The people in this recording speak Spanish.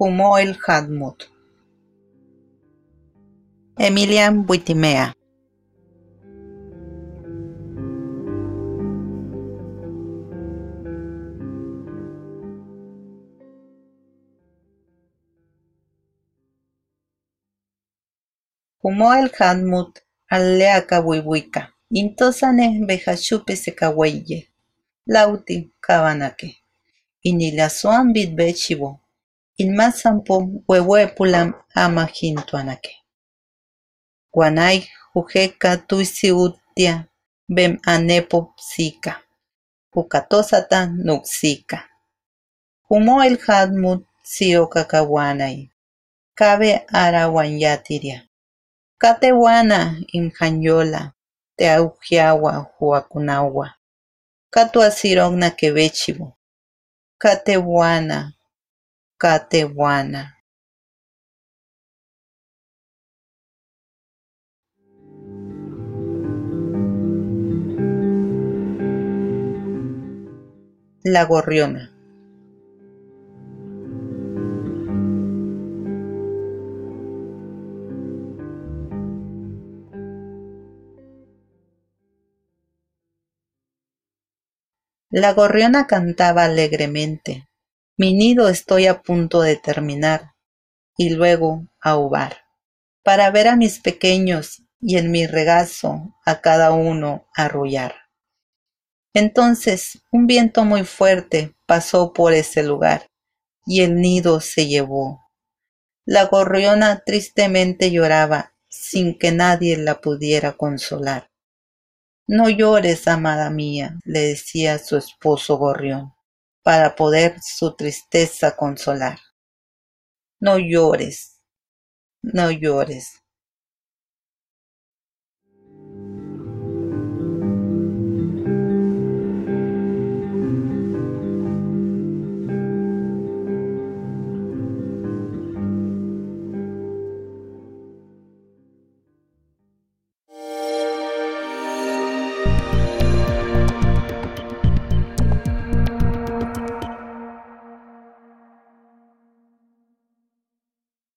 Humoel Hadmut. Emilian Buitimea. Humoel Hadmut Aleaka Wiwika. Intosane bejachupe se kaweye. Lauti kabanake. Inilasuan bitbechivo. Inmasampo huehuepulam ama jintuanake. Guanay jujeka tuisiutia bem anepo psika. Jukatosata nuxika. Humo el hadmut sio kakawanay. Cabe arawanyatiria. Katewana imjanyola te aujiawa huakunawa. Katuasirogna kebechivo. Katewana. La gorriona. La gorriona cantaba alegremente. Mi nido estoy a punto de terminar y luego ahubar, para ver a mis pequeños y en mi regazo a cada uno arrullar. Entonces un viento muy fuerte pasó por ese lugar y el nido se llevó. La gorriona tristemente lloraba sin que nadie la pudiera consolar. No llores, amada mía, le decía su esposo gorrión, para poder su tristeza consolar. No llores, no llores.